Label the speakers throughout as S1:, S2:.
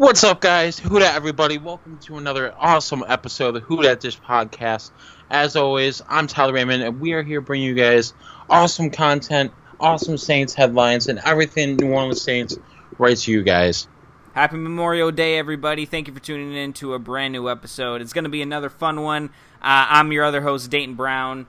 S1: What's up, guys? Who dat, everybody? Welcome to another awesome episode of the Dat Dish podcast. As always, I'm Tyler Raymond, and we are here bringing you guys awesome content, awesome Saints headlines, and everything New Orleans Saints right to you guys.
S2: Happy Memorial Day, everybody. Thank you for tuning in to a brand new episode. It's going to be another fun one. Uh, I'm your other host, Dayton Brown.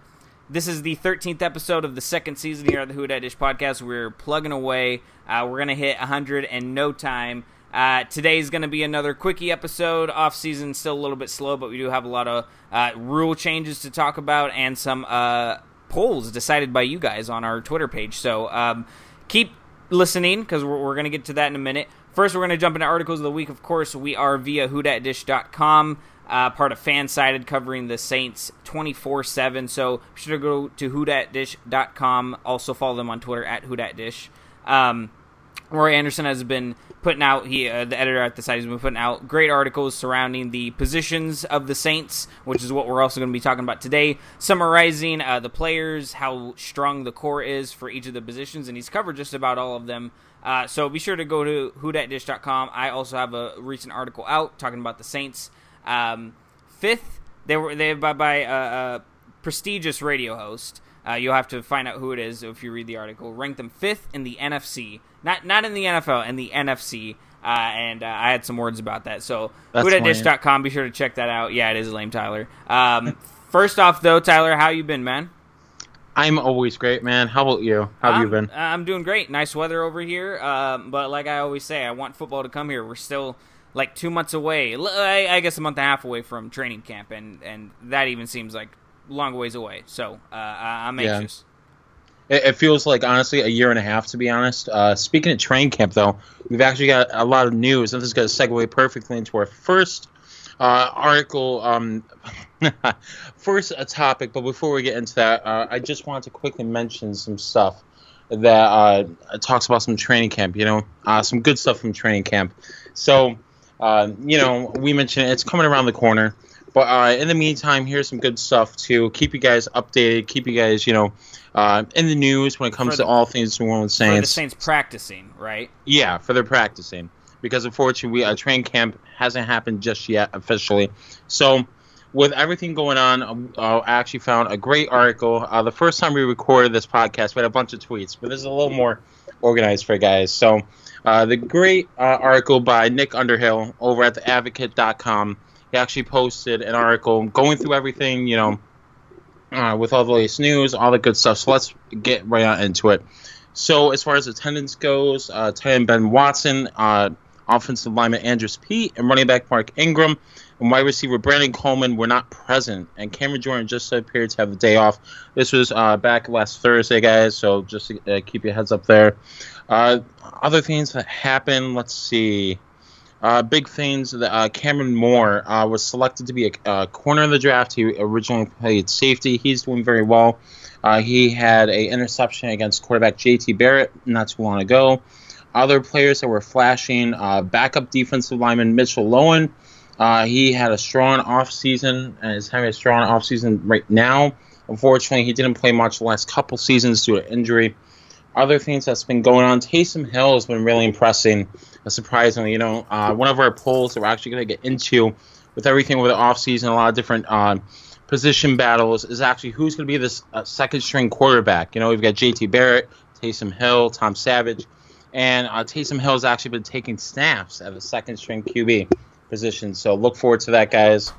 S2: This is the 13th episode of the second season here at the Who Dat Dish podcast. We're plugging away. Uh, we're going to hit 100 in no time. Uh, today's going to be another quickie episode. Off season, still a little bit slow, but we do have a lot of uh, rule changes to talk about and some uh, polls decided by you guys on our Twitter page. So um, keep listening because we're, we're going to get to that in a minute. First, we're going to jump into articles of the week. Of course, we are via whodatdish.com, uh, part of Fansided, covering the Saints 24 7. So be sure to go to whodatdish.com. Also, follow them on Twitter at whodatdish. Um, Roy Anderson has been putting out he uh, the editor at the site has been putting out great articles surrounding the positions of the Saints, which is what we're also going to be talking about today, summarizing uh, the players, how strong the core is for each of the positions, and he's covered just about all of them. Uh, so be sure to go to whodatdish.com. I also have a recent article out talking about the Saints. Um, fifth, they were they by, by a, a prestigious radio host. Uh, you'll have to find out who it is if you read the article. Ranked them fifth in the NFC, not not in the NFL, and the NFC. Uh, and uh, I had some words about that. So, whodatdish.com, be sure to check that out. Yeah, it is lame, Tyler. Um, first off, though, Tyler, how you been, man?
S1: I'm always great, man. How about you? How have
S2: I'm,
S1: you been?
S2: I'm doing great. Nice weather over here. Um, but like I always say, I want football to come here. We're still like two months away. I, I guess a month and a half away from training camp, and and that even seems like long ways away. So uh, I'm anxious.
S1: Yeah. It, it, feels like honestly a year and a half to be honest. Uh, speaking of train camp though, we've actually got a lot of news, and this is going to segue perfectly into our first uh, article. Um, first a topic, but before we get into that, uh, I just wanted to quickly mention some stuff that uh, talks about some training camp. You know, uh, some good stuff from training camp. So, uh, you know, we mentioned it's coming around the corner. But uh, in the meantime, here's some good stuff to keep you guys updated, keep you guys, you know, uh, in the news when it comes the, to all things New Orleans Saints. For the
S2: Saints practicing, right?
S1: Yeah, for their practicing. Because unfortunately, we, uh, train camp hasn't happened just yet officially. So, with everything going on, um, uh, I actually found a great article. Uh, the first time we recorded this podcast, we had a bunch of tweets, but this is a little more organized for guys. So, uh, the great uh, article by Nick Underhill over at theadvocate.com he actually posted an article going through everything, you know, uh, with all the latest news, all the good stuff. So let's get right on into it. So as far as attendance goes, uh, tight end Ben Watson, uh, offensive lineman Andrus Peat, and running back Mark Ingram, and wide receiver Brandon Coleman were not present, and Cameron Jordan just appeared to have the day off. This was uh, back last Thursday, guys. So just uh, keep your heads up there. Uh, other things that happened. Let's see. Uh, big things uh, Kamrin Moore uh, was selected to be a, a, corner in the draft. He originally played safety. He's doing very well. Uh, he had a interception against quarterback J.T. Barrett not too long ago. Other players that were flashing, uh, backup defensive lineman Mitchell Loewen. Uh, he had a strong offseason and is having a strong offseason right now. Unfortunately, he didn't play much the last couple seasons due to injury. Other things that's been going on, Taysom Hill has been really impressing surprisingly. You know, uh, one of our polls that we're actually going to get into with everything with the offseason, a lot of different uh, position battles, is actually who's going to be this uh, second string quarterback. You know, we've got JT Barrett, Taysom Hill, Tom Savage, and uh, Taysom Hill has actually been taking snaps at the second string QB position. So look forward to that, guys.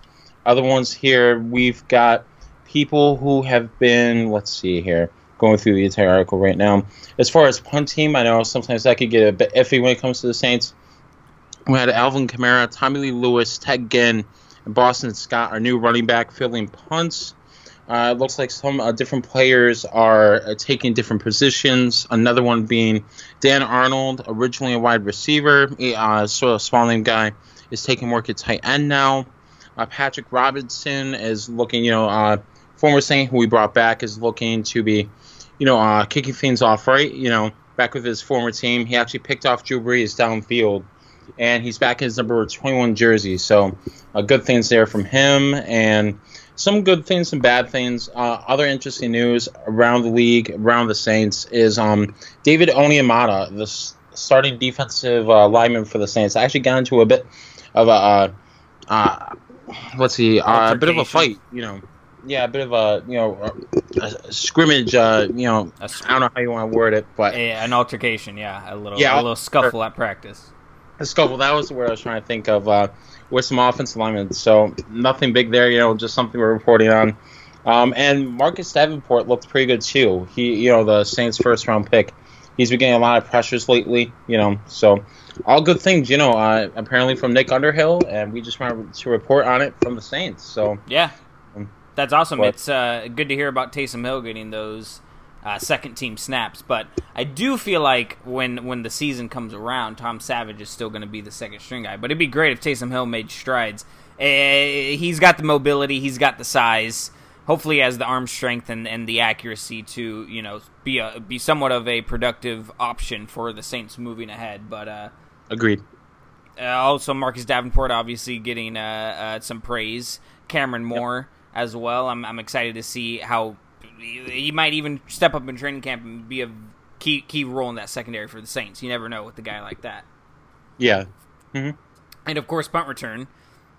S1: Other ones here, we've got people who have been, let's see here going through the entire article right now. As far as punt team, I know sometimes that could get a bit iffy when it comes to the Saints. We had Alvin Kamara, Tommy Lee Lewis, Ted Ginn, and Boston Scott, our new running back, filling punts. Uh, it looks like some uh, different players are uh, taking different positions. Another one being Dan Arnold, originally a wide receiver, uh, sort of small name guy, is taking work at tight end now. Uh, Patrick Robinson is looking, you know, uh, former Saint who we brought back is looking to be you know, uh, kicking things off right. You know, back with his former team, he actually picked off Drew Brees downfield, and he's back in his number 21 jersey. So, uh, good things there from him, and some good things, some bad things. Uh, other interesting news around the league, around the Saints, is um, David Onyemata, the starting defensive uh, lineman for the Saints. I actually got into a bit of a uh, uh, let's see, uh, a bit of a fight. You know, yeah, a bit of a you know a scrimmage. Uh, you know, I don't know how you want to word it, but
S2: a, an altercation. Yeah, a little yeah, a little scuffle sure. at practice.
S1: A scuffle. That was the word I was trying to think of. Uh, with some offensive linemen, so nothing big there. You know, just something we're reporting on. Um, and Marcus Davenport looked pretty good too. He, you know, the Saints' first round pick. He's been getting a lot of pressures lately. You know, so all good things. You know, uh, apparently from Nick Underhill, and we just wanted to report on it from the Saints. So
S2: yeah, that's awesome. But, it's uh, good to hear about Taysom Hill getting those uh, second team snaps. But I do feel like when when the season comes around, Tom Savage is still going to be the second string guy. But it'd be great if Taysom Hill made strides. Uh, he's got the mobility, he's got the size. Hopefully, has the arm strength and, and the accuracy to you know be a be somewhat of a productive option for the Saints moving ahead. But uh,
S1: agreed.
S2: Uh, also, Marcus Davenport obviously getting uh, uh, some praise. Kamrin Moore yep. As well. I'm, I'm excited to see how he might even step up in training camp and be a key key role in that secondary for the Saints. You never know with a guy like that.
S1: Yeah. Mm-hmm.
S2: And of course, punt return.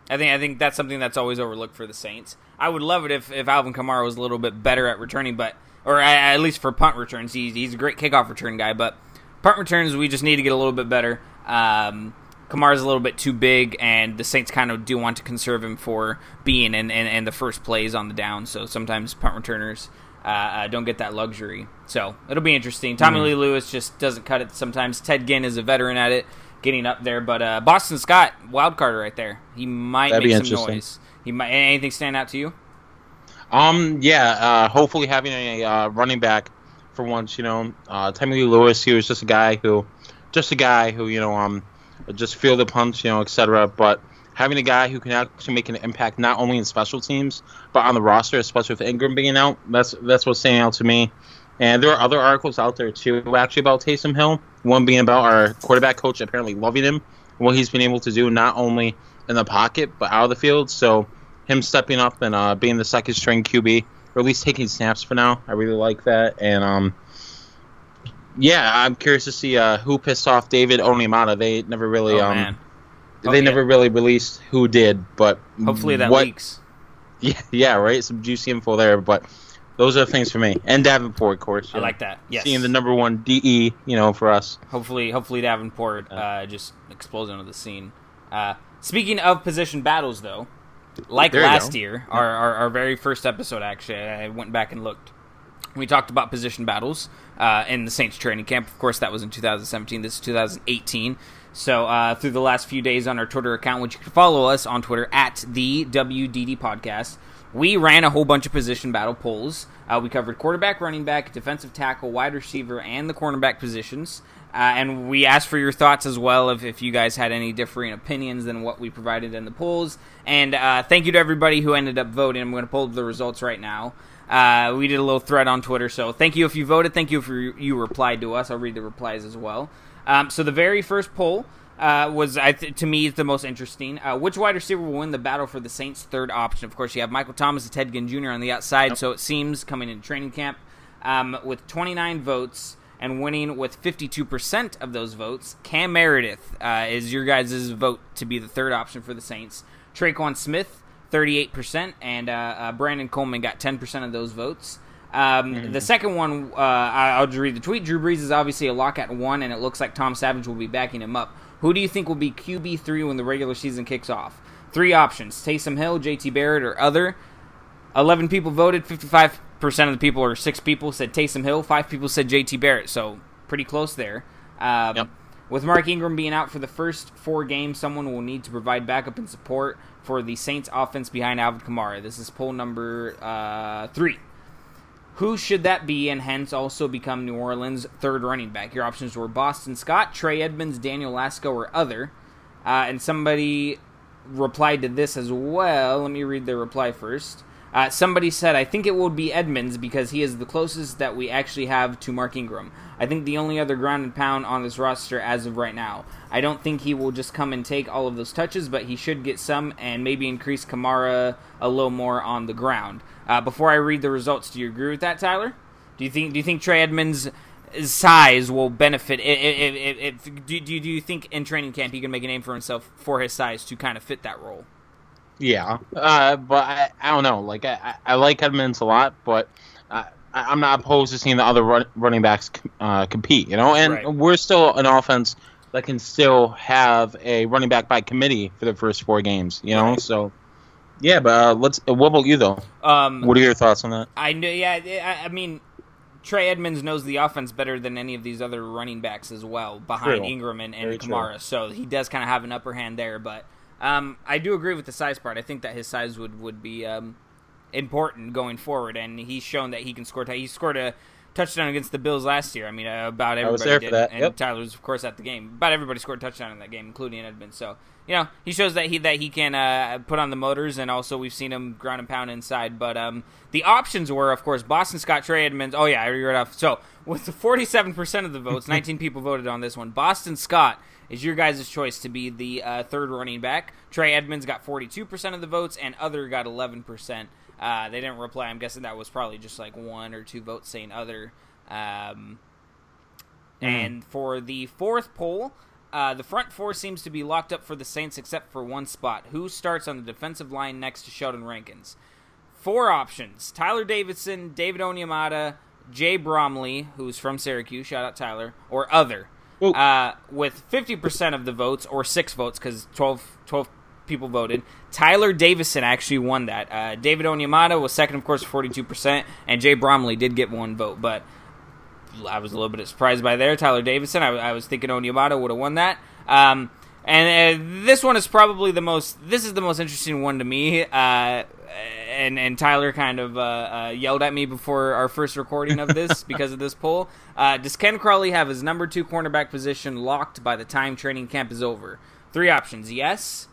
S2: I think I think that's something that's always overlooked for the Saints. I would love it if, if Alvin Kamara was a little bit better at returning, but or at least for punt returns, he's he's a great kickoff return guy. But punt returns, we just need to get a little bit better. Um, Kamara's a little bit too big, and the Saints kind of do want to conserve him for being in, in, in the first plays on the down. So sometimes punt returners uh, uh, don't get that luxury. So it'll be interesting. Tommy mm. Lee Lewis just doesn't cut it sometimes. Ted Ginn is a veteran at it, getting up there. But uh, Boston Scott, wild card right there. He might That'd make some noise. He might. Anything stand out to you?
S1: Um. Yeah. Uh, hopefully, having a uh, running back for once. You know, uh, Tommy Lee Lewis. He was just a guy who, just a guy who you know um, just feel the punch. You know, etc. But having a guy who can actually make an impact not only in special teams but on the roster, especially with Ingram being out, that's that's what's standing out to me. And there are other articles out there too, actually about Taysom Hill. One being about our quarterback coach apparently loving him, what he's been able to do not only in the pocket but out of the field. So him stepping up and uh, being the second string QB, or at least taking snaps for now, I really like that. And um, yeah, I'm curious to see uh, who pissed off David Onyemata. They never really oh, um, man they never really released who did, but
S2: hopefully that what, leaks.
S1: Yeah, yeah, right. Some juicy info there, but those are things for me. And Davenport, of course.
S2: I know, like that. Yes,
S1: seeing the number one DE, you know, for us.
S2: Hopefully, hopefully Davenport uh, just explodes into the scene. Uh, speaking of position battles, though, like last year, yeah. our, our, our very first episode, actually, I went back and looked. We talked about position battles uh, in the Saints training camp. Of course, that was in 2017. This is 2018. So uh, through the last few days on our Twitter account, which you can follow us on Twitter at the WDD Podcast, we ran a whole bunch of position battle polls. Uh, we covered quarterback, running back, defensive tackle, wide receiver, and the cornerback positions. Uh, and we asked for your thoughts as well if, if you guys had any differing opinions than what we provided in the polls. And uh, thank you to everybody who ended up voting. I'm going to pull the results right now. Uh, we did a little thread on Twitter, so thank you if you voted. Thank you if you replied to us. I'll read the replies as well. Um, so the very first poll uh, was, th- to me, the most interesting. Uh, which wide receiver will win the battle for the Saints' third option? Of course, you have Michael Thomas and Ted Ginn Jr. on the outside. So it seems coming in training camp um, with 29 votes and winning with 52% of those votes. Cam Meredith uh, is your guys' vote to be the third option for the Saints. Tre'Quan Smith, 38%, and uh, uh, Brandon Coleman got 10% of those votes. Um, mm-hmm. The second one, uh, I'll just read the tweet. Drew Brees is obviously a lock at one, and it looks like Tom Savage will be backing him up. Who do you think will be QB three when the regular season kicks off? Three options: Taysom Hill, J.T. Barrett, or other. Eleven people voted. Fifty-five percent of the people, or six people, said Taysom Hill. Five people said J.T. Barrett. So pretty close there. Um, yep. With Mark Ingram being out for the first four games, someone will need to provide backup and support for the Saints offense behind Alvin Kamara. This is poll number uh, three. Who should that be, and hence also become New Orleans' third running back? Your options were Boston Scott, Trey Edmunds, Daniel Lasco, or other. Uh, and somebody replied to this as well. Let me read the reply first. Uh, somebody said, I think it will be Edmunds because he is the closest that we actually have to Mark Ingram. I think the only other ground and pound on this roster as of right now. I don't think he will just come and take all of those touches, but he should get some and maybe increase Kamara a little more on the ground. Uh, before I read the results, do you agree with that, Tyler? Do you think do you think Trey Edmunds size will benefit. If, if, if, do, do, do you think in training camp he can make a name for himself for his size to kind of fit that role?
S1: Yeah, uh, but I, I don't know. Like I, I like Edmunds a lot, but I, I'm not opposed to seeing the other run, running backs uh, compete. You know, and
S2: Right.
S1: we're still an offense that can still have a running back by committee for the first four games. You know,
S2: Right.
S1: so yeah. But uh, let's. What about you though?
S2: Um,
S1: What are your thoughts on that?
S2: I know. Yeah, I, I mean, Trey Edmunds knows the offense better than any of these other running backs as well, behind
S1: True.
S2: Ingram and, and
S1: Very true.
S2: Kamara. So he does kind of have an upper hand there. But um, I do agree with the size part. I think that his size would would be um, important going forward, and he's shown that he can score. He scored a touchdown against the Bills last year. I mean, uh, about everybody did, and
S1: yep.
S2: Tyler was of course at the game. About everybody scored a touchdown in that game, including Edmunds. So you know, he shows that he that he can uh, put on the motors, and also we've seen him ground and pound inside. But um, the options were, of course, Boston Scott, Trey Edmunds. Oh yeah, I read off. So with the forty-seven percent of the votes, nineteen people voted on this one. Boston Scott is your guys' choice to be the uh, third running back. Trey Edmunds got forty-two percent of the votes, and other got eleven percent. Uh, they didn't reply. I'm guessing that was probably just like one or two votes saying other. Um, and for the fourth poll, uh, the front four seems to be locked up for the Saints except for one spot. Who starts on the defensive line next to Sheldon Rankins? Four options Tyler Davison, David Onyemata, Jay Bromley, who's from Syracuse, shout out Tyler, or other. Uh, with 50% of the votes, or six votes, because 12, 12 people voted, Tyler Davison actually won that. Uh, David Onyemata was second, of course, 42%, and Jay Bromley did get one vote, but I was a little bit surprised by there. Tyler Davison. I, I was thinking Onyemata would have won that. Um, and uh, this one is probably the most. This is the most interesting one to me. Uh, and and Tyler kind of uh, uh, yelled at me before our first recording of this because of this poll. Uh, does Ken Crawley have his number two cornerback position locked by the time training camp is over? Three options: yes.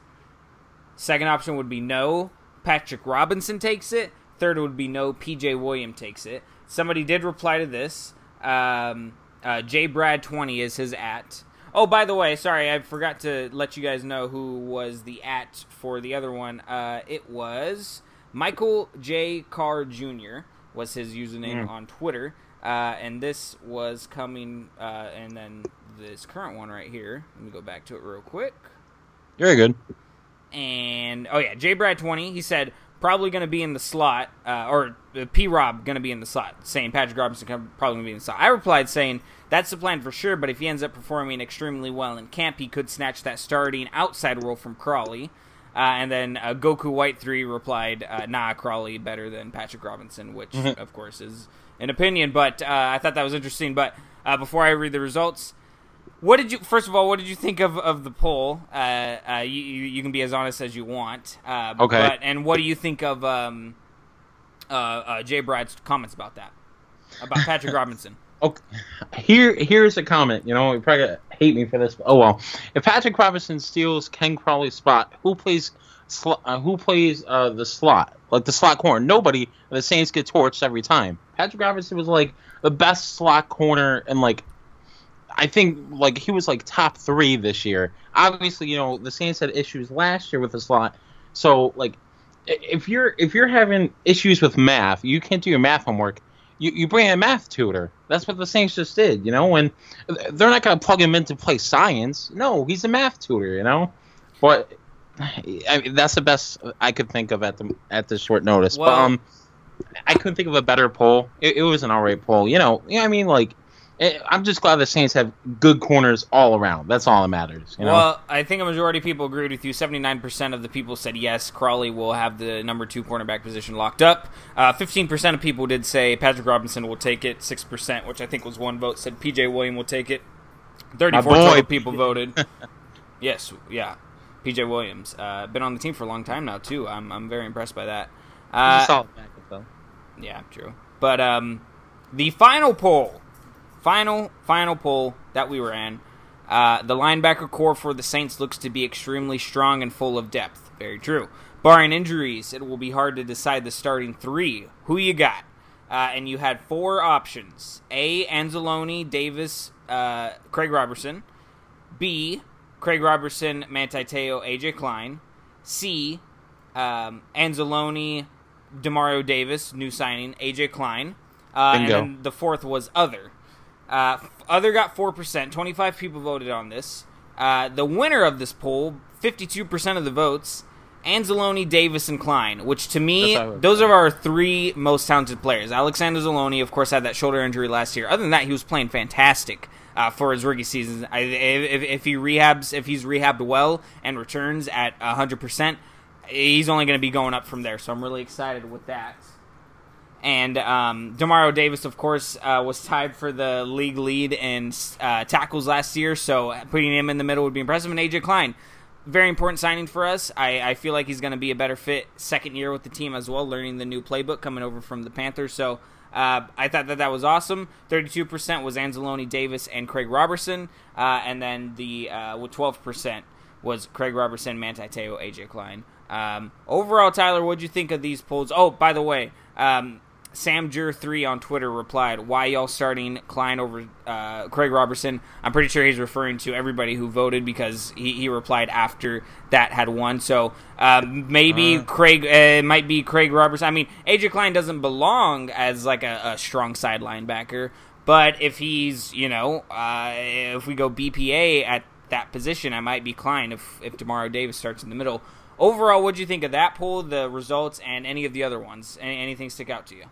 S2: Second option would be no. Patrick Robinson takes it. Third would be no. PJ William takes it. Somebody did reply to this. Um, uh, J Brad twenty is his at. Oh, by the way, sorry, I forgot to let you guys know who was the at for the other one. Uh, it was Michael J Carr Jr. was his username on Twitter, uh, and this was coming. Uh, and then this current one right here. Let me go back to it real quick
S1: Very good.
S2: and oh yeah, J Brad twenty. He said probably going to be in the slot, uh, or uh, P Rob going to be in the slot. Saying Patrick Robinson probably going to be in the slot. I replied saying that's the plan for sure, but if he ends up performing extremely well in camp, he could snatch that starting outside role from Crawley. Uh, and then uh, Goku White three replied, uh, "Nah, Crawley better than Patrick Robinson," which of course is an opinion, but uh, I thought that was interesting. But uh, before I read the results, what did you? First of all, what did you think of, of the poll? Uh, uh, you, you can be as honest as you want. Uh,
S1: Okay.
S2: But, and what do you think of um, uh, uh, Jay Brad's comments about that? About Patrick Robinson?
S1: Okay. Here, here's a comment. You know, you probably hate me for this. But oh well. If Patrick Robinson steals Ken Crawley's spot, who plays? Sl- uh, who plays uh, the slot? Like the slot corner? Nobody. The Saints get torched every time. Patrick Robinson was like the best slot corner, and like I think like he was like top three this year. Obviously, you know the Saints had issues last year with the slot, so like if you're if you're having issues with math, you can't do your math homework. You, you bring a math tutor. That's what the Saints just did, you know. And they're not going to plug him in to play science. No, he's a math tutor, you know. But I mean, that's the best I could think of at the at this short notice. but
S2: Well-
S1: um, I couldn't think of a better poll. It, it was an alright poll, you know. Yeah, I mean, like, I'm just glad the Saints have good corners all around. That's all that matters, you know.
S2: Well, I think a majority of people agreed with you. Seventy-nine percent of the people said yes, Crawley will have the number two cornerback position locked up. Uh, Fifteen percent of people did say Patrick Robinson will take it. Six percent, which I think was one vote, said PJ William will take it. Thirty-four
S1: My
S2: total people voted. yes, yeah, PJ Williams. Uh, been on the team for a long time now too. I'm I'm very impressed by that. Uh,
S1: solid backup, though.
S2: yeah, true. But um, the final poll, final final poll that we were in, uh, the linebacker core for the Saints looks to be extremely strong and full of depth. Very true. Barring injuries, it will be hard to decide the starting three. Who you got? Uh, and you had four options: A. Anzalone, Davis, uh, Craig Robertson. B. Craig Robertson, Manti Te'o, AJ Klein. C. Um, Anzalone, Demario Davis, new signing, AJ Klein. Uh, and then the fourth was other. Uh, other got four percent. Twenty five people voted on this. Uh, the winner of this poll, fifty two percent of the votes, Anzalone, Davis, and Klein. Which to me, those are our three most talented players. Alexander Anzalone, of course, had that shoulder injury last year. Other than that, he was playing fantastic. Uh, for his rookie season, I, if, if he rehabs, if he's rehabbed well and returns at hundred percent, he's only going to be going up from there. So I'm really excited with that. And um, Demario Davis, of course, uh, was tied for the league lead in uh, tackles last year, so putting him in the middle would be impressive. And AJ Klein, very important signing for us. I, I feel like he's going to be a better fit second year with the team as well, learning the new playbook coming over from the Panthers. So uh, I thought that that was awesome. Thirty-two percent was Anzalone Davis and Craig Robertson, uh, and then the uh, with twelve percent was Craig Robertson, Manti Te'o, AJ Klein. Um, overall, Tyler, what'd you think of these polls? Oh, by the way, um, Sam Jur three on Twitter replied, "Why y'all starting Klein over uh, Craig Robertson?" I'm pretty sure he's referring to everybody who voted because he, he replied after that had won. So um, maybe uh. Craig uh, might be Craig Robertson. I mean, AJ Klein doesn't belong as like a, a strong side linebacker, but if he's you know uh, if we go BPA at that position, I might be Klein if if Demario Davis starts in the middle. Overall, what do you think of that poll, the results, and any of the other ones? Any, anything stick out to you?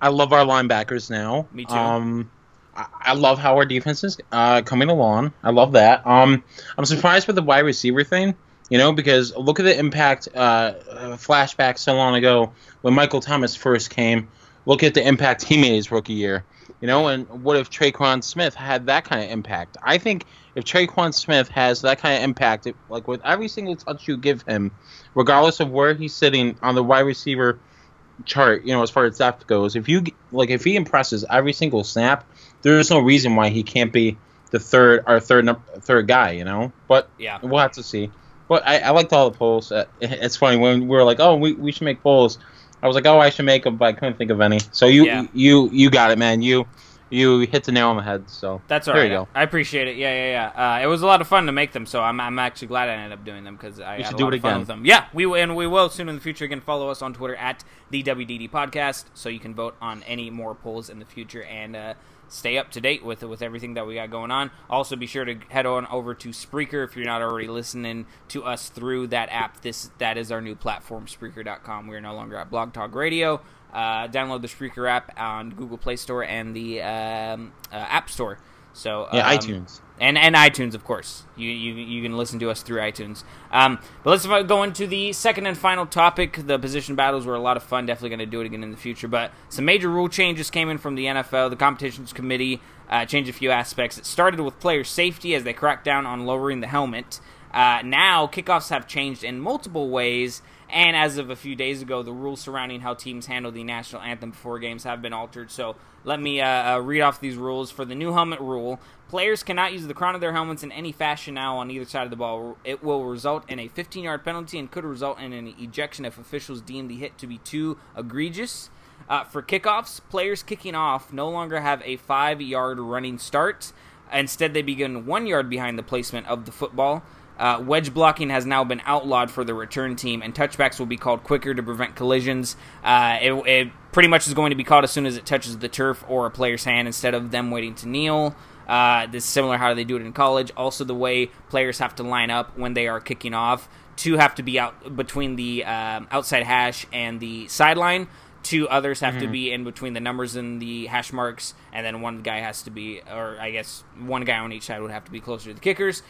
S1: I love our linebackers now.
S2: Me too.
S1: Um, I, I love how our defense is uh, coming along. I love that. Um, I'm surprised with the wide receiver thing. You know, because look at the impact. Uh, flashback so long ago when Michael Thomas first came. Look at the impact he made his rookie year. You know, and what if Tre'Quan Smith had that kind of impact? I think if Tre'Quan Smith has that kind of impact, like with every single touch you give him, regardless of where he's sitting on the wide receiver chart, you know, as far as depth goes, if you like, if he impresses every single snap, there's no reason why he can't be the third, our third, third guy, you know. But
S2: yeah,
S1: we'll have to see. But I, I liked all the polls. Uh, it's funny when we were like, oh, we, we should make polls. I was like, oh, I should make them, but I couldn't think of any. So you yeah. you you got it, man. You you hit the nail on the head. So
S2: that's all
S1: there
S2: right.
S1: You go.
S2: I appreciate it. Yeah, yeah, yeah. Uh, it was a lot of fun to make them. So I'm, I'm actually glad I ended up doing them because I had
S1: should
S2: a
S1: do it
S2: fun
S1: again.
S2: with them. Yeah, we and we will soon in the future. Again, follow us on Twitter at the WDD Podcast so you can vote on any more polls in the future and. Uh, stay up to date with with everything that we got going on. Also, be sure to head on over to Spreaker if you're not already listening to us through that app. This that is our new platform, Spreaker.com. We are no longer at Blog Talk Radio. Uh, download the Spreaker app on Google Play Store and the um, uh, App Store. So
S1: yeah,
S2: um,
S1: iTunes
S2: and and iTunes, of course. You you, you can listen to us through iTunes. Um, but let's go into the second and final topic. The position battles were a lot of fun. Definitely going to do it again in the future. But some major rule changes came in from the NFL. The competitions committee uh, changed a few aspects. It started with player safety as they cracked down on lowering the helmet. Uh, now kickoffs have changed in multiple ways. And as of a few days ago, the rules surrounding how teams handle the national anthem before games have been altered. So let me uh, uh, read off these rules. For the new helmet rule, players cannot use the crown of their helmets in any fashion now on either side of the ball. It will result in a 15 yard penalty and could result in an ejection if officials deem the hit to be too egregious. Uh, for kickoffs, players kicking off no longer have a five yard running start. Instead, they begin one yard behind the placement of the football. Uh, wedge blocking has now been outlawed for the return team, and touchbacks will be called quicker to prevent collisions. Uh, it, it, pretty much is going to be called as soon as it touches the turf or a player's hand instead of them waiting to kneel. Uh, this is similar how they do it in college. Also, the way players have to line up when they are kicking off. Two have to be out between the um, outside hash and the sideline. Two others have mm-hmm. to be in between the numbers and the hash marks, and then one guy has to be, or I guess one guy on each side would have to be closer to the kickers.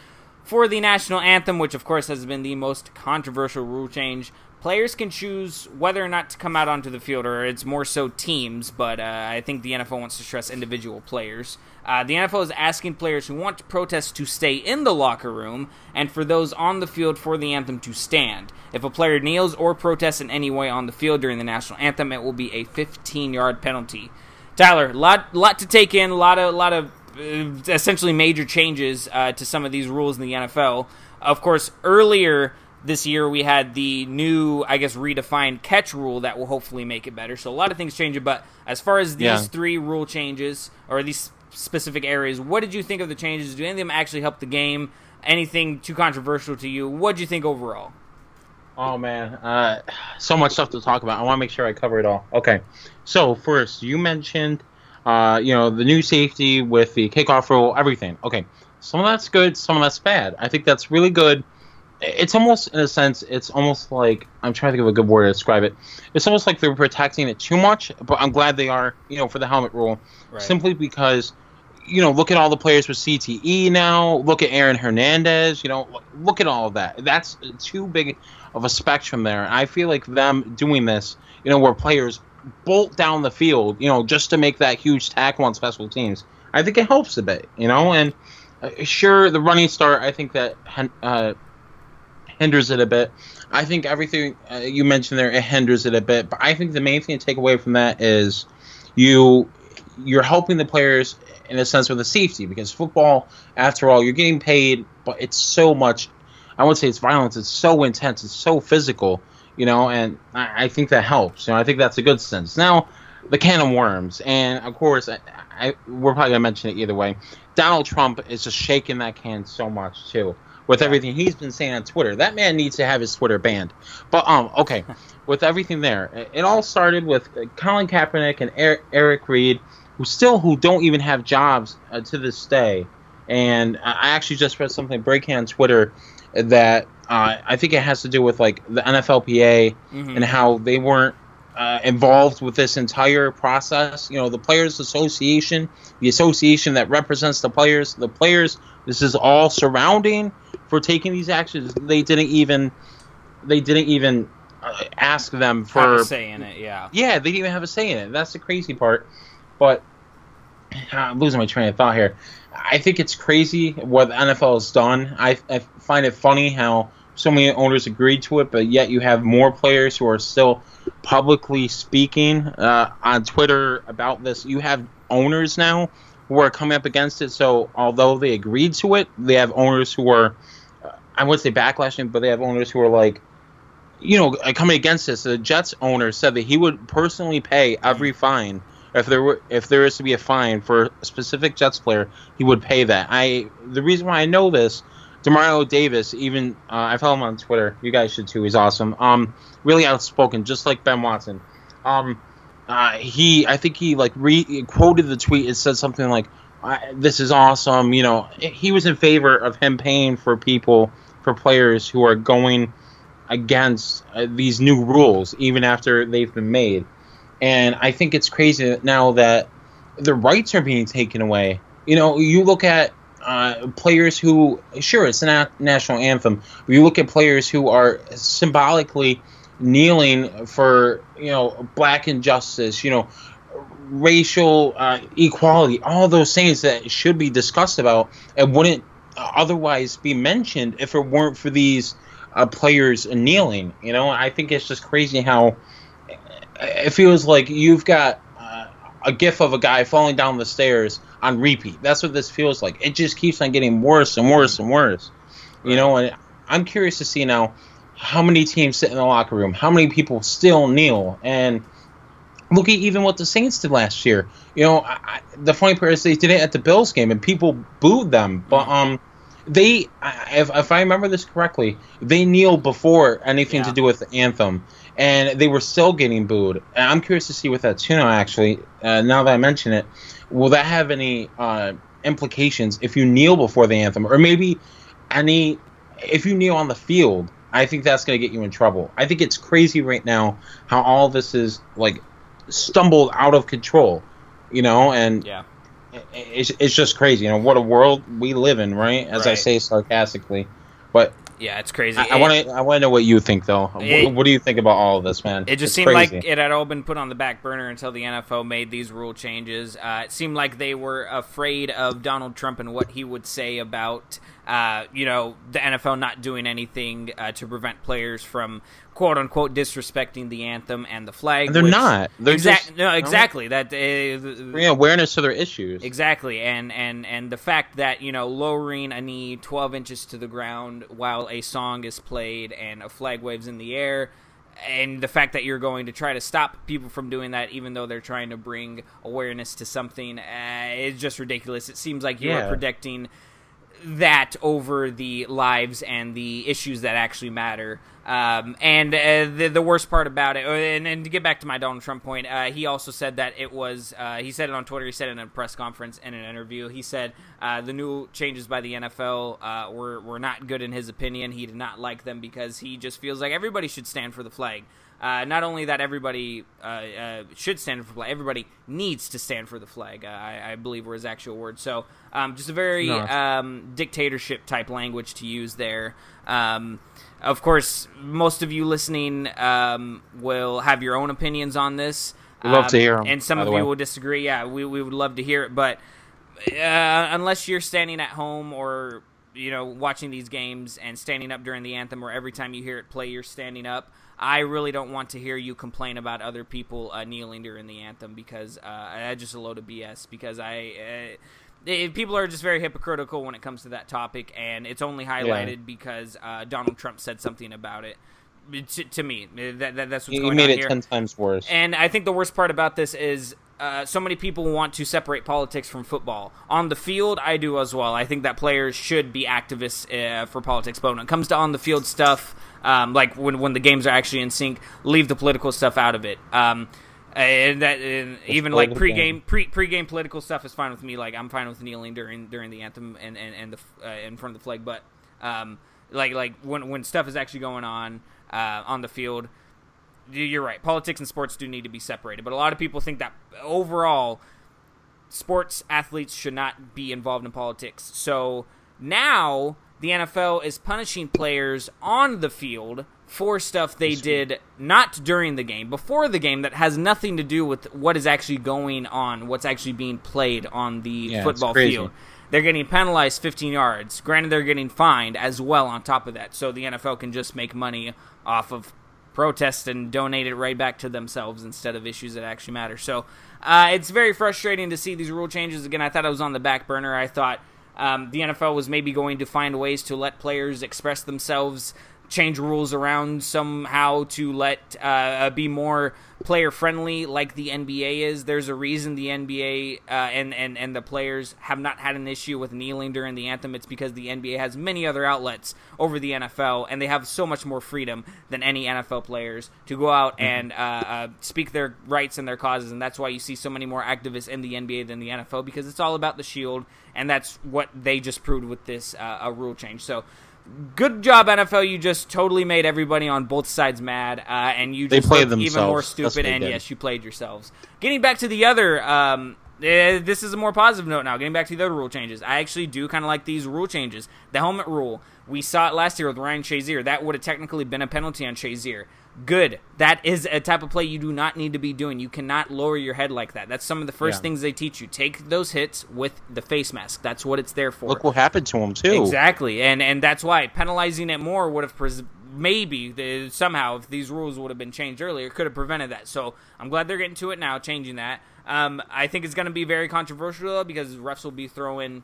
S2: For the national anthem, which of course has been the most controversial rule change, players can choose whether or not to come out onto the field, or it's more so teams, but uh, I think the NFL wants to stress individual players. Uh, the NFL is asking players who want to protest to stay in the locker room, and for those on the field for the anthem to stand. If a player kneels or protests in any way on the field during the national anthem, it will be a 15 yard penalty. Tyler, lot lot to take in, a lot of lot of essentially major changes uh, to some of these rules in the NFL. Of course, earlier this year we had the new, I guess, redefined catch rule that will hopefully make it better. So a lot of things changing. But as far as these yeah. three rule changes or these specific areas, what did you think of the changes? Do any of them actually help the game? Anything too controversial to you? What did you think overall?
S1: Oh man, uh, so much stuff to talk about. I want to make sure I cover it all. Okay, so first you mentioned uh, you know, the new safety with the kickoff rule, everything. Okay, some of that's good, some of that's bad. I think that's really good. It's almost, in a sense, it's almost like I'm trying to think of a good word to describe it. It's almost like they're protecting it too much, but I'm glad they are, you know, for the helmet rule,
S2: Right.
S1: simply because, you know, look at all the players with CTE now. Look at Aaron Hernandez. You know, look at all of that. That's too big of a spectrum there. I feel like them doing this, you know, where players bolt down the field, you know, just to make that huge tackle on special teams. I think it helps a bit, you know, and uh, sure the running start. I think that uh, hinders it a bit. I think everything uh, you mentioned there it hinders it a bit, but I think the main thing to take away from that is you you're helping the players in a sense with the safety because football, after all, you're getting paid, but it's so much. I would say it's violence. It's so intense. It's so physical, you know, and I, I think that helps. You know, I think that's a good sense. Now, the can of worms, and of course, I, I, we're probably gonna mention it either way. Donald Trump is just shaking that can so much too, with everything he's been saying on Twitter. That man needs to have his Twitter banned. But um, okay, with everything there, it, all started with uh, Colin Kaepernick and Eric, Eric Reid, who still who don't even have jobs uh, to this day. And I I actually just read something breaking on Twitter that uh, I think it has to do with like the NFLPA
S2: Mhm.
S1: and how they weren't uh, involved with this entire process. You know, the Players Association, the association that represents the players, the players. This is all surrounding for taking these actions. They didn't even, they didn't even uh, ask them for Have
S2: a say in it, yeah.
S1: yeah, they didn't even have a say in it. That's the crazy part. But I'm losing my train of thought here. I think it's crazy what the NFL has done. I, I find it funny how so many owners agreed to it, but yet you have more players who are still publicly speaking uh, on Twitter about this. You have owners now who are coming up against it. So although they agreed to it, they have owners who are, I wouldn't say backlashing, but they have owners who are like, you know, uh, coming against this. The Jets owner said that he would personally pay every fine if there were if there is to be a fine for a specific Jets player, he would pay that. I the reason why I know this, Demario Davis, even uh, I follow him on Twitter. You guys should too. He's awesome. Um, really outspoken, just like Ben Watson. Um, uh, he I think he like re quoted the tweet. It said something like, "This is awesome." You know, he was in favor of him paying for people for players who are going against uh, these new rules, even after they've been made. And I think it's crazy now that the rights are being taken away. You know, you look at uh, players who, sure, it's a na- national anthem, but you look at players who are symbolically kneeling for, you know, black injustice, you know, racial uh, equality, all those things that should be discussed about and wouldn't otherwise be mentioned if it weren't for these uh, players kneeling. You know, I think it's just crazy how it feels like you've got uh, a gif of a guy falling down the stairs on repeat. That's what this feels like. It just keeps on getting worse and worse and worse. You know, and I'm curious to see now how many teams sit in the locker room, how many people still kneel, and look at even what the Saints did last year. You know, I, the funny part is they did it at the Bills game and people booed them, but um. They, I- if, if I remember this correctly, they kneel before anything to do with the anthem, and they were still getting booed. And I'm curious to see with that now. Actually, uh, now that I mention it, will that have any uh, implications if you kneel before the anthem, or maybe any if you kneel on the field? I think that's going to get you in trouble. I think it's crazy right now how all this is like stumbled out of control, you know, and
S2: Yeah.
S1: it's, it's just crazy. You know what a world we live in, right? As I say sarcastically, but
S2: Yeah, it's crazy.
S1: I want to I want to know what you think though.
S2: It-
S1: what, what do you think about all of this, man?
S2: It just
S1: It's
S2: seemed
S1: crazy.
S2: like it had all been put on the back burner until the NFL made these rule changes. Uh, it seemed like they were afraid of Donald Trump and what he would say about, uh, you know, the NFL not doing anything uh, to prevent players from "quote unquote" disrespecting the anthem and the flag.
S1: And they're
S2: which-
S1: not. They're
S2: exact-
S1: just-
S2: no, exactly. That uh,
S1: bring awareness to their issues.
S2: Exactly, and and and the fact that you know lowering a knee twelve inches to the ground while a song is played and a flag waves in the air, and the fact that you're going to try to stop people from doing that, even though they're trying to bring awareness to something, uh, is just ridiculous. It seems like you are
S1: Yeah.
S2: protecting that over the lives and the issues that actually matter. Um, and uh, the, the worst part about it, uh, and, and to get back to my Donald Trump point, uh, he also said that it was, uh, he said it on Twitter, he said it in a press conference in an interview. He said uh, the new changes by the NFL uh, were, were not good in his opinion. He did not like them because he just feels like everybody should stand for the flag. Uh, not only that everybody uh, uh, should stand for the flag, everybody needs to stand for the flag. Uh, I, I, believe were his actual words. So, um, just a very no. um, dictatorship type language to use there. Um, of course, most of you listening um, will have your own opinions on this.
S1: we love to um, hear them,
S2: and some of you will disagree. Yeah, we we would love to hear it, but uh, unless you're standing at home or you know watching these games and standing up during the anthem, or every time you hear it play, you're standing up. I really don't want to hear you complain about other people uh, kneeling during the anthem because uh, that's just a load of BS. Because I, uh, people are just very hypocritical when it comes to that topic, and it's only highlighted yeah. because uh, Donald Trump said something about it. To, to me, that, that, that's what's
S1: he
S2: going
S1: made
S2: it
S1: here. ten times worse.
S2: And I think the worst part about this is uh, so many people want to separate politics from football. On the field, I do as well. I think that players should be activists uh, for politics, but when it comes to on the field stuff, um, like when when the games are actually in sync, leave the political stuff out of it. Um, and that and even like pregame pre pregame political stuff is fine with me. Like I'm fine with kneeling during during the anthem and and, and the uh, in front of the flag. But um, like like when when stuff is actually going on uh, on the field, you're right. Politics and sports do need to be separated. But a lot of people think that overall, sports athletes should not be involved in politics. So now the NFL is punishing players on the field for stuff they did not during the game, before the game, that has nothing to do with what is actually going on, what's actually being played on the yeah, football field. They're getting penalized 15 yards. Granted, they're getting fined as well on top of that, so the NFL can just make money off of protest and donate it right back to themselves instead of issues that actually matter. So uh, it's very frustrating to see these rule changes. Again, I thought I was on the back burner. I thought um, the NFL was maybe going to find ways to let players express themselves, change rules around somehow to let uh, be more player friendly, like the NBA is. There's a reason the NBA uh, and and and the players have not had an issue with kneeling during the anthem. It's because the NBA has many other outlets over the NFL, and they have so much more freedom than any NFL players to go out mm-hmm. and uh, uh, speak their rights and their causes. And that's why you see so many more activists in the NBA than the NFL because it's all about the shield and that's what they just proved with this uh, a rule change. So good job NFL. You just totally made everybody on both sides mad, uh, and you just
S1: played
S2: even more stupid. And yes, you played yourselves. Getting back to the other. Um, uh, this is a more positive note now. Getting back to the other rule changes, I actually do kind of like these rule changes. The helmet rule, we saw it last year with Ryan Shazier. That would have technically been a penalty on Shazier good. That is a type of play you do not need to be doing. You cannot lower your head like that. That's some of the first yeah. things they teach you. Take those hits with the face mask. That's what it's there for.
S1: Look what happened to him too.
S2: Exactly, and and that's why penalizing it more would have pres- maybe the, somehow if these rules would have been changed earlier could have prevented that. So I'm glad they're getting to it now, changing that. Um, I think it's going to be very controversial though because refs will be throwing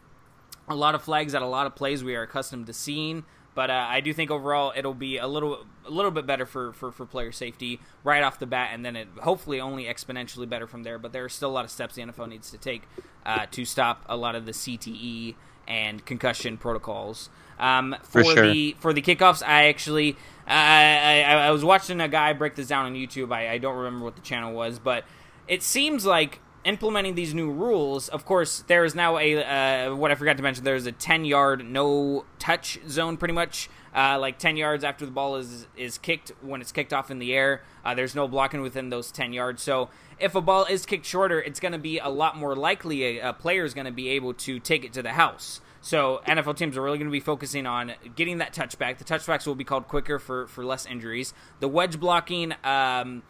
S2: a lot of flags at a lot of plays we are accustomed to seeing. But uh, I do think overall it'll be a little a little bit better for, for, for player safety right off the bat, and then it hopefully only exponentially better from there. But there are still a lot of steps the NFL needs to take uh, to stop a lot of the CTE and concussion protocols. Um, for, for sure. the for the kickoffs, I actually I, I, I, was watching a guy break this down on YouTube. I, I don't remember what the channel was, but it seems like implementing these new rules, of course, there is now a uh, what I forgot to mention. There's a 10 yard no touch zone, pretty much. Uh, like 10 yards after the ball is is kicked when it's kicked off in the air. Uh, there's no blocking within those 10 yards. So if a ball is kicked shorter, it's going to be a lot more likely a, a player is going to be able to take it to the house. So NFL teams are really going to be focusing on getting that touchback. The touchbacks will be called quicker for for less injuries. The wedge blocking. Um,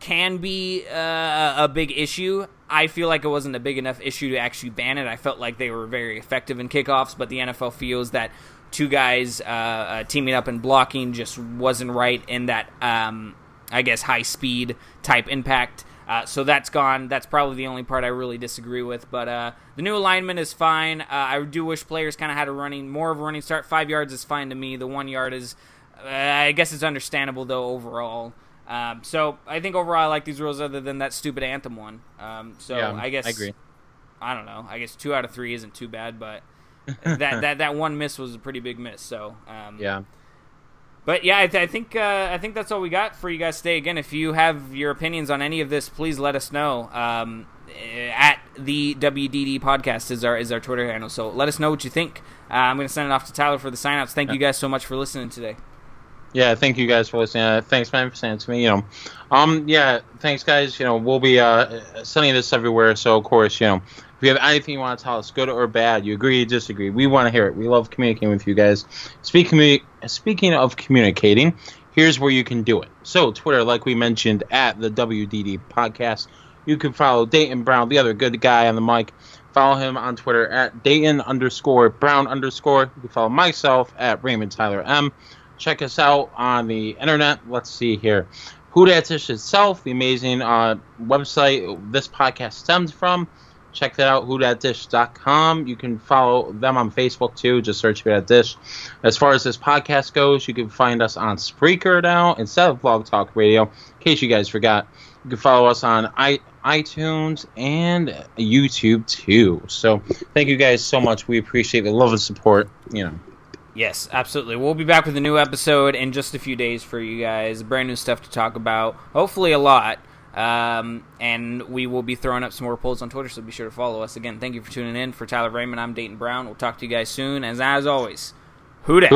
S2: can be uh, a big issue. I feel like it wasn't a big enough issue to actually ban it. I felt like they were very effective in kickoffs, but the NFL feels that two guys uh, uh, teaming up and blocking just wasn't right in that, um, I guess, high speed type impact. Uh, so that's gone. That's probably the only part I really disagree with. But uh, the new alignment is fine. Uh, I do wish players kind of had a running more of a running start. Five yards is fine to me. The one yard is, I guess, it's understandable though overall. Um, so I think overall I like these rules other than that stupid anthem one. Um, so yeah, I guess
S1: I agree.
S2: I don't know. I guess two out of three isn't too bad, but that that that one miss was a pretty big miss. So um,
S1: yeah.
S2: but yeah, I, th- I think uh, I think that's all we got for you guys today. Again, if you have your opinions on any of this, please let us know. Um, at the WDD podcast is our is our Twitter handle. So let us know what you think. Uh, I'm going to send it off to Tyler for the sign-outs. Thank you guys so much for listening today.
S1: Yeah, thank you guys for listening. Uh, thanks, man, for saying to me. You know, um, yeah, thanks, guys. You know, we'll be uh, sending this everywhere. So, of course, you know, if you have anything you want to tell us, good or bad, you agree, disagree, we want to hear it. We love communicating with you guys. Speaking speaking of communicating, here's where you can do it. So, Twitter, like we mentioned, at the WDD podcast. You can follow Dayton Brown, the other good guy on the mic. Follow him on Twitter at Dayton underscore Brown underscore. You can follow myself at Raymond Tyler M. Check us out on the internet. Let's see here. Who Dat Dish itself, the amazing uh, website this podcast stems from. Check that out, whodatdish.com. You can follow them on Facebook too. Just search Who Dat Dish. As far as this podcast goes, you can find us on Spreaker now instead of Blog Talk Radio. In case you guys forgot, you can follow us on I, iTunes and YouTube too. So thank you guys so much. We appreciate the love and support. You know.
S2: Yes, absolutely. We'll be back with a new episode in just a few days for you guys. Brand new stuff to talk about. Hopefully, a lot. Um, and we will be throwing up some more polls on Twitter, so be sure to follow us. Again, thank you for tuning in. For Tyler Raymond, I'm Dayton Brown. We'll talk to you guys soon. As as always?
S1: Who dat?